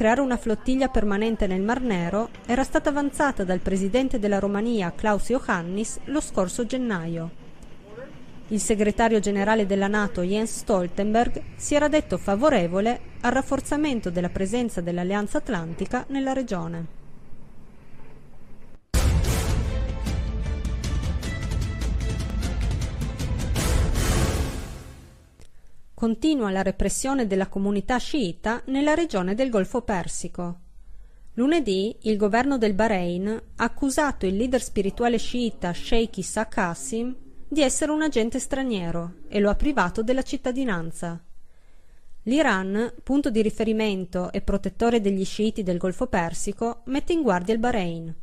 creare una flottiglia permanente nel Mar Nero era stata avanzata dal presidente della Romania Klaus Iohannis lo scorso gennaio. Il segretario generale della Nato Jens Stoltenberg si era detto favorevole al rafforzamento della presenza dell'Alleanza Atlantica nella regione. Continua la repressione della comunità sciita nella regione del Golfo Persico. Lunedì il governo del Bahrain ha accusato il leader spirituale sciita Sheikh Issa Qasim di essere un agente straniero e lo ha privato della cittadinanza. L'Iran, punto di riferimento e protettore degli sciiti del Golfo Persico, mette in guardia il Bahrain.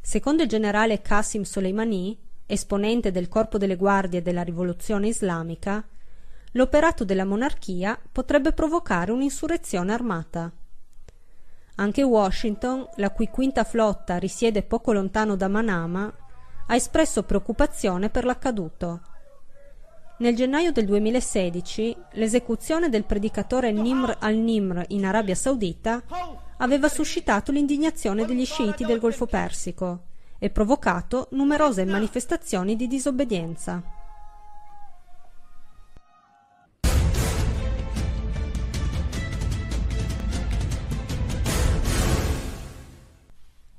Secondo il generale Qasim Soleimani, esponente del Corpo delle Guardie della Rivoluzione Islamica, l'operato della monarchia potrebbe provocare un'insurrezione armata. Anche Washington, la cui quinta flotta risiede poco lontano da Manama, ha espresso preoccupazione per l'accaduto. Nel gennaio del 2016 l'esecuzione del predicatore Nimr al-Nimr in Arabia Saudita aveva suscitato l'indignazione degli sciiti del Golfo Persico e provocato numerose manifestazioni di disobbedienza.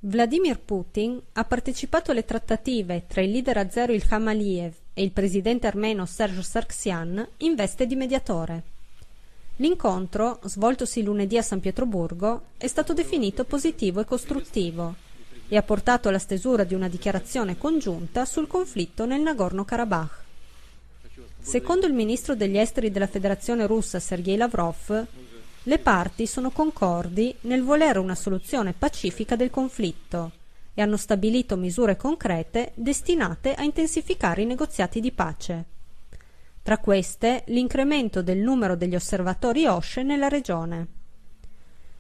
Vladimir Putin ha partecipato alle trattative tra il leader azero Ilham Aliyev e il presidente armeno Serge Sargsyan in veste di mediatore. L'incontro, svoltosi lunedì a San Pietroburgo, è stato definito positivo e costruttivo e ha portato alla stesura di una dichiarazione congiunta sul conflitto nel Nagorno-Karabakh. Secondo il ministro degli esteri della Federazione russa Sergei Lavrov, le parti sono concordi nel volere una soluzione pacifica del conflitto e hanno stabilito misure concrete destinate a intensificare i negoziati di pace. Tra queste l'incremento del numero degli osservatori OSCE nella regione.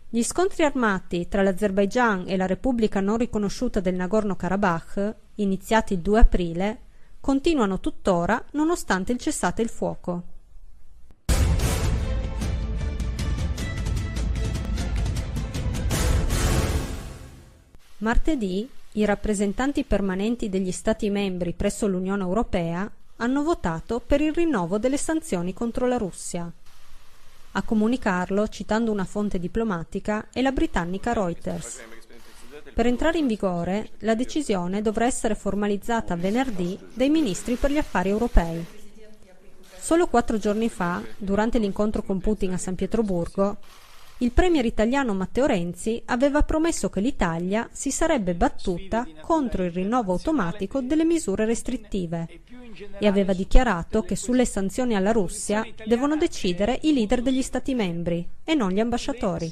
Gli scontri armati tra l'Azerbaigian e la Repubblica non riconosciuta del Nagorno-Karabakh, iniziati il 2 aprile, continuano tuttora nonostante il cessate il fuoco. Martedì i rappresentanti permanenti degli Stati membri presso l'Unione Europea hanno votato per il rinnovo delle sanzioni contro la Russia. A comunicarlo, citando una fonte diplomatica, è la britannica Reuters. Per entrare in vigore, la decisione dovrà essere formalizzata venerdì dai ministri per gli affari europei. Solo quattro giorni fa, durante l'incontro con Putin a San Pietroburgo, il premier italiano Matteo Renzi aveva promesso che l'Italia si sarebbe battuta contro il rinnovo automatico delle misure restrittive e aveva dichiarato che sulle sanzioni alla Russia devono decidere i leader degli Stati membri e non gli ambasciatori.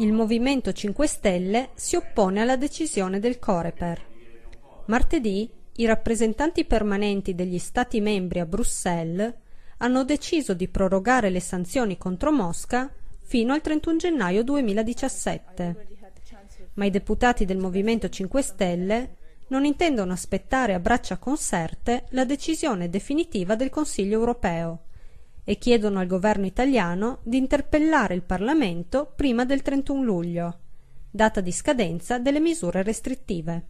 Il Movimento 5 Stelle si oppone alla decisione del Coreper. Martedì i rappresentanti permanenti degli Stati membri a Bruxelles hanno deciso di prorogare le sanzioni contro Mosca fino al 31 gennaio 2017. Ma i deputati del Movimento 5 Stelle non intendono aspettare a braccia conserte la decisione definitiva del Consiglio europeo e chiedono al governo italiano di interpellare il Parlamento prima del 31 luglio, data di scadenza delle misure restrittive.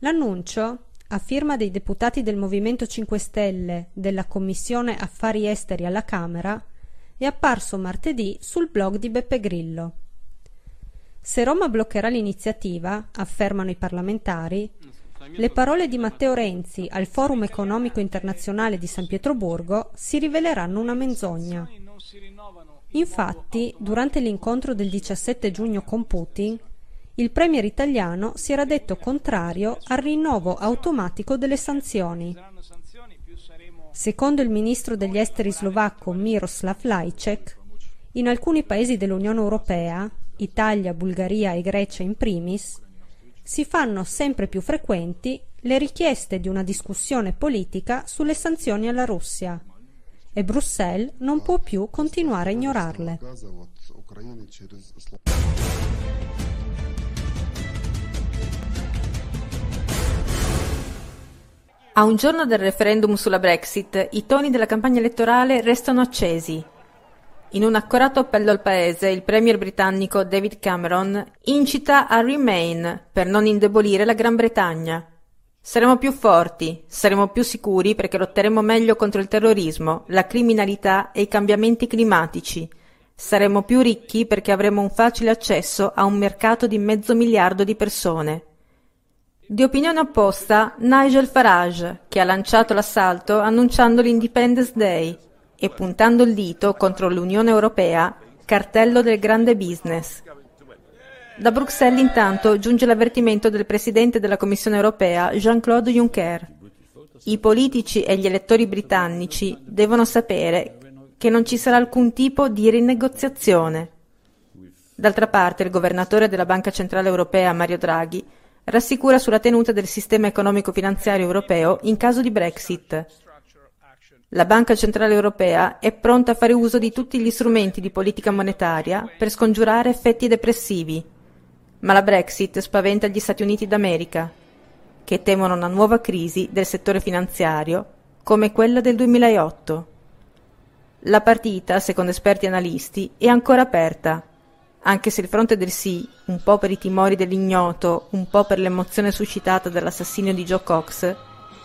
L'annuncio, a firma dei deputati del Movimento 5 Stelle della Commissione Affari Esteri alla Camera, è apparso martedì sul blog di Beppe Grillo. Se Roma bloccherà l'iniziativa, affermano i parlamentari, le parole di Matteo Renzi al Forum economico internazionale di San Pietroburgo si riveleranno una menzogna. Infatti, durante l'incontro del 17 giugno con Putin, il premier italiano si era detto contrario al rinnovo automatico delle sanzioni. Secondo il ministro degli esteri slovacco Miroslav Lajcek, in alcuni paesi dell'Unione Europea, Italia, Bulgaria e Grecia in primis, si fanno sempre più frequenti le richieste di una discussione politica sulle sanzioni alla Russia e Bruxelles non può più continuare a ignorarle. A un giorno del referendum sulla Brexit, i toni della campagna elettorale restano accesi in un accorato appello al paese, il premier britannico David Cameron incita a Remain per non indebolire la Gran Bretagna. Saremo più forti, saremo più sicuri perché lotteremo meglio contro il terrorismo, la criminalità e i cambiamenti climatici. Saremo più ricchi perché avremo un facile accesso a un mercato di mezzo miliardo di persone. Di opinione opposta Nigel Farage, che ha lanciato l'assalto annunciando l'Independence Day e puntando il dito contro l'Unione Europea, cartello del grande business. Da Bruxelles intanto giunge l'avvertimento del Presidente della Commissione Europea Jean-Claude Juncker. I politici e gli elettori britannici devono sapere che non ci sarà alcun tipo di rinegoziazione. D'altra parte il governatore della Banca Centrale Europea Mario Draghi rassicura sulla tenuta del sistema economico-finanziario europeo in caso di Brexit. La Banca Centrale Europea è pronta a fare uso di tutti gli strumenti di politica monetaria per scongiurare effetti depressivi, ma la Brexit spaventa gli Stati Uniti d'America, che temono una nuova crisi del settore finanziario come quella del 2008. La partita, secondo esperti analisti, è ancora aperta anche se il fronte del sì, un po' per i timori dell'ignoto, un po' per l'emozione suscitata dall'assassinio di Joe Cox,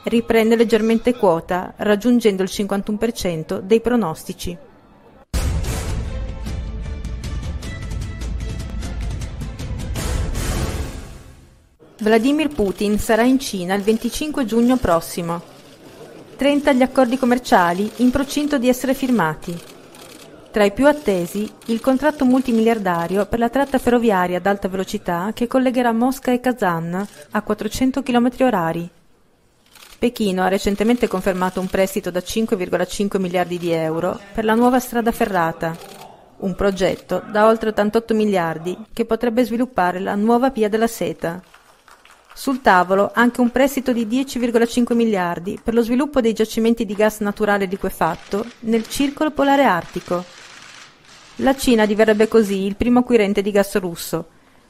riprende leggermente quota, raggiungendo il 51% dei pronostici. Vladimir Putin sarà in Cina il 25 giugno prossimo. 30 gli accordi commerciali in procinto di essere firmati. Tra i più attesi, il contratto multimiliardario per la tratta ferroviaria ad alta velocità che collegherà Mosca e Kazan a 400 km orari. Pechino ha recentemente confermato un prestito da 5,5 miliardi di euro per la nuova strada ferrata, un progetto da oltre 88 miliardi che potrebbe sviluppare la nuova via della seta. Sul tavolo anche un prestito di 10,5 miliardi per lo sviluppo dei giacimenti di gas naturale liquefatto nel circolo polare artico la Cina diverrebbe così il primo acquirente di gas russo,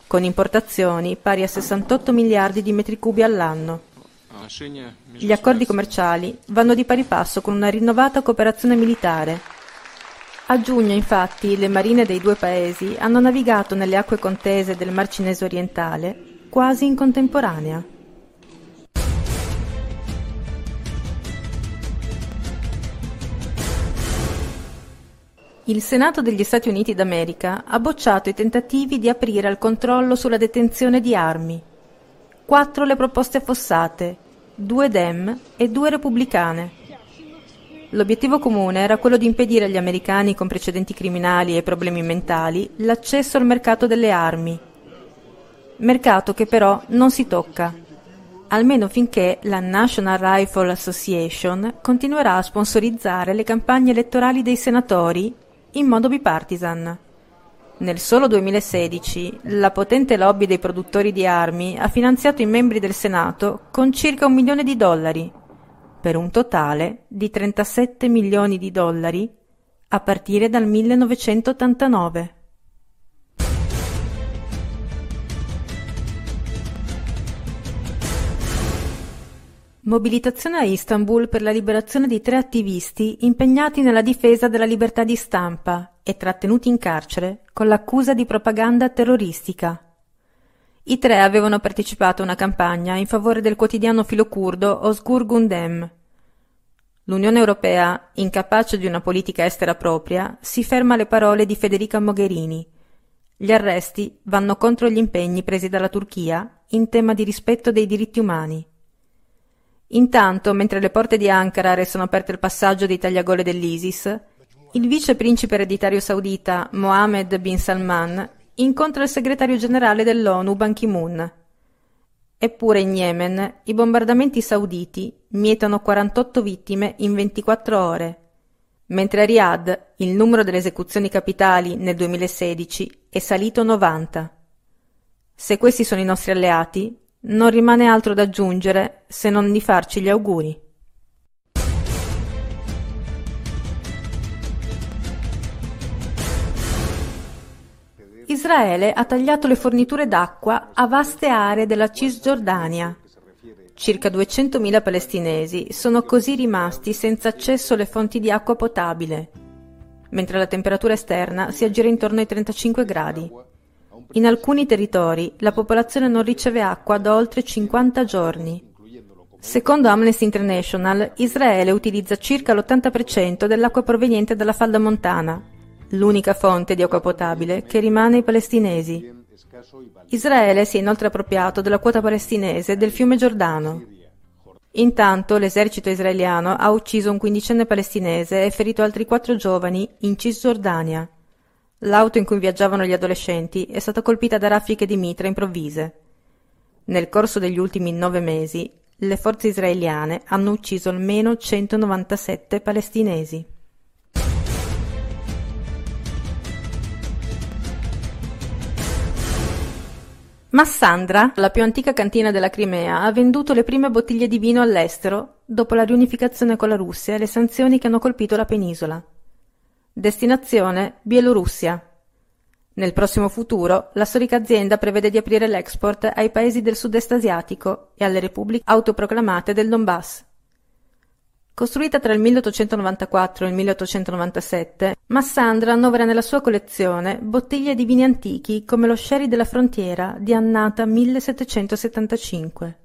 con importazioni pari a 68 miliardi di metri cubi all'anno. Gli accordi commerciali vanno di pari passo con una rinnovata cooperazione militare. A giugno, infatti, le marine dei due paesi hanno navigato nelle acque contese del Mar Cinese orientale quasi in contemporanea. Il Senato degli Stati Uniti d'America ha bocciato i tentativi di aprire al controllo sulla detenzione di armi. Quattro le proposte affossate, due Dem e due repubblicane. L'obiettivo comune era quello di impedire agli americani con precedenti criminali e problemi mentali l'accesso al mercato delle armi. Mercato che però non si tocca, almeno finché la National Rifle Association continuerà a sponsorizzare le campagne elettorali dei senatori in modo bipartisan. Nel solo 2016 la potente lobby dei produttori di armi ha finanziato i membri del Senato con circa un milione di dollari, per un totale di 37 milioni di dollari a partire dal 1989. Mobilitazione a Istanbul per la liberazione di tre attivisti impegnati nella difesa della libertà di stampa e trattenuti in carcere con l'accusa di propaganda terroristica. I tre avevano partecipato a una campagna in favore del quotidiano filocurdo Osgur Gundem. L'Unione Europea, incapace di una politica estera propria, si ferma alle parole di Federica Mogherini. Gli arresti vanno contro gli impegni presi dalla Turchia in tema di rispetto dei diritti umani. Intanto, mentre le porte di Ankara restano aperte al passaggio dei tagliagole dell'ISIS, il vice principe ereditario saudita Mohammed bin Salman incontra il segretario generale dell'ONU Ban Ki-moon. Eppure in Yemen i bombardamenti sauditi mietono 48 vittime in 24 ore, mentre a Riyadh il numero delle esecuzioni capitali nel 2016 è salito 90. Se questi sono i nostri alleati, non rimane altro da aggiungere se non di farci gli auguri. Israele ha tagliato le forniture d'acqua a vaste aree della Cisgiordania. Circa 200.000 palestinesi sono così rimasti senza accesso alle fonti di acqua potabile, mentre la temperatura esterna si aggira intorno ai 35 gradi. In alcuni territori la popolazione non riceve acqua da oltre 50 giorni. Secondo Amnesty International, Israele utilizza circa l'80% dell'acqua proveniente dalla falda montana, l'unica fonte di acqua potabile che rimane ai palestinesi. Israele si è inoltre appropriato della quota palestinese del fiume Giordano. Intanto l'esercito israeliano ha ucciso un quindicenne palestinese e ferito altri quattro giovani in Cisgiordania. L'auto in cui viaggiavano gli adolescenti è stata colpita da raffiche di mitra improvvise. Nel corso degli ultimi nove mesi, le forze israeliane hanno ucciso almeno 197 palestinesi. Massandra, la più antica cantina della Crimea, ha venduto le prime bottiglie di vino all'estero dopo la riunificazione con la Russia e le sanzioni che hanno colpito la penisola. Destinazione Bielorussia. Nel prossimo futuro, la storica azienda prevede di aprire l'export ai paesi del sud-est asiatico e alle repubbliche autoproclamate del Donbass. Costruita tra il 1894 e il 1897, Massandra annovera nella sua collezione bottiglie di vini antichi come lo sherry della frontiera di annata 1775.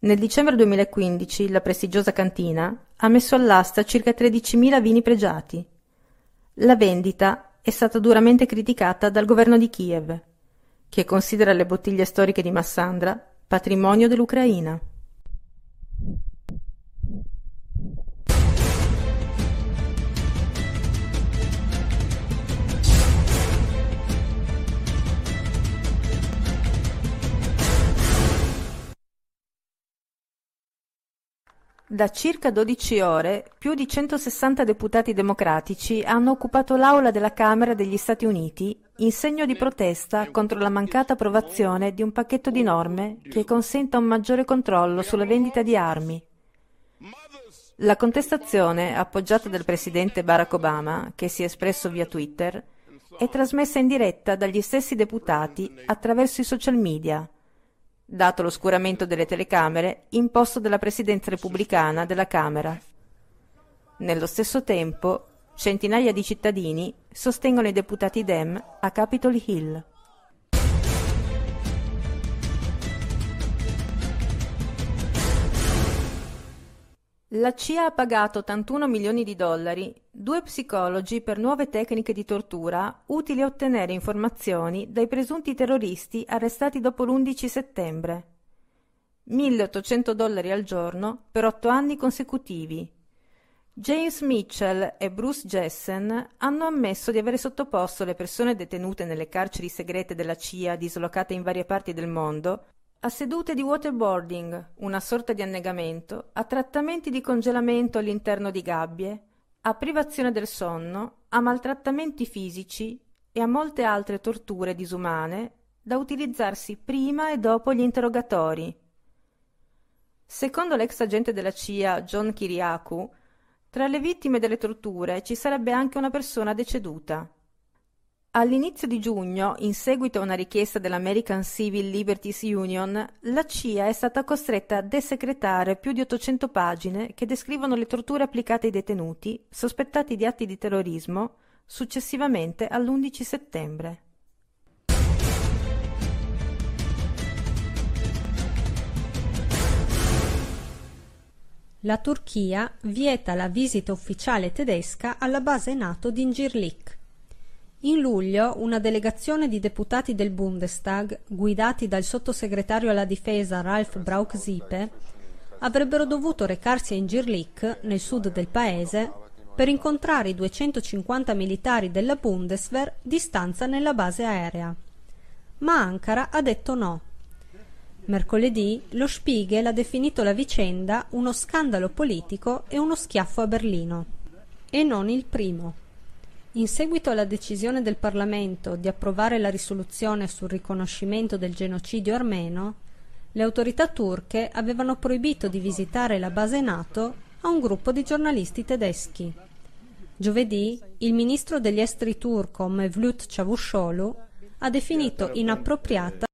Nel dicembre 2015 la prestigiosa cantina ha messo all'asta circa 13.000 vini pregiati. La vendita è stata duramente criticata dal governo di Kiev, che considera le bottiglie storiche di Massandra patrimonio dell'Ucraina. Da circa 12 ore, più di 160 deputati democratici hanno occupato l'aula della Camera degli Stati Uniti in segno di protesta contro la mancata approvazione di un pacchetto di norme che consenta un maggiore controllo sulla vendita di armi. La contestazione, appoggiata dal presidente Barack Obama, che si è espresso via Twitter, è trasmessa in diretta dagli stessi deputati attraverso i social media dato l'oscuramento delle telecamere imposto dalla presidenza repubblicana della Camera. Nello stesso tempo, centinaia di cittadini sostengono i deputati Dem a Capitol Hill. La CIA ha pagato 81 milioni di dollari, due psicologi per nuove tecniche di tortura utili a ottenere informazioni dai presunti terroristi arrestati dopo l'11 settembre. 1800 dollari al giorno per otto anni consecutivi. James Mitchell e Bruce Jessen hanno ammesso di avere sottoposto le persone detenute nelle carceri segrete della CIA dislocate in varie parti del mondo a sedute di waterboarding, una sorta di annegamento, a trattamenti di congelamento all'interno di gabbie, a privazione del sonno, a maltrattamenti fisici e a molte altre torture disumane da utilizzarsi prima e dopo gli interrogatori. Secondo l'ex agente della CIA John Kiriakou, tra le vittime delle torture ci sarebbe anche una persona deceduta. All'inizio di giugno, in seguito a una richiesta dell'American Civil Liberties Union, la CIA è stata costretta a desecretare più di 800 pagine che descrivono le torture applicate ai detenuti sospettati di atti di terrorismo successivamente all'11 settembre. La Turchia vieta la visita ufficiale tedesca alla base NATO di Incirlik in luglio una delegazione di deputati del Bundestag, guidati dal sottosegretario alla difesa Ralf Brauch-Sipe, avrebbero dovuto recarsi a Incirlik, nel sud del paese, per incontrare i 250 militari della Bundeswehr di stanza nella base aerea. Ma Ankara ha detto no. Mercoledì lo Spiegel ha definito la vicenda uno scandalo politico e uno schiaffo a Berlino. E non il primo. In seguito alla decisione del Parlamento di approvare la risoluzione sul riconoscimento del genocidio armeno, le autorità turche avevano proibito di visitare la base NATO a un gruppo di giornalisti tedeschi. Giovedì il ministro degli esteri turco Mevlut Cavusoglu ha definito inappropriata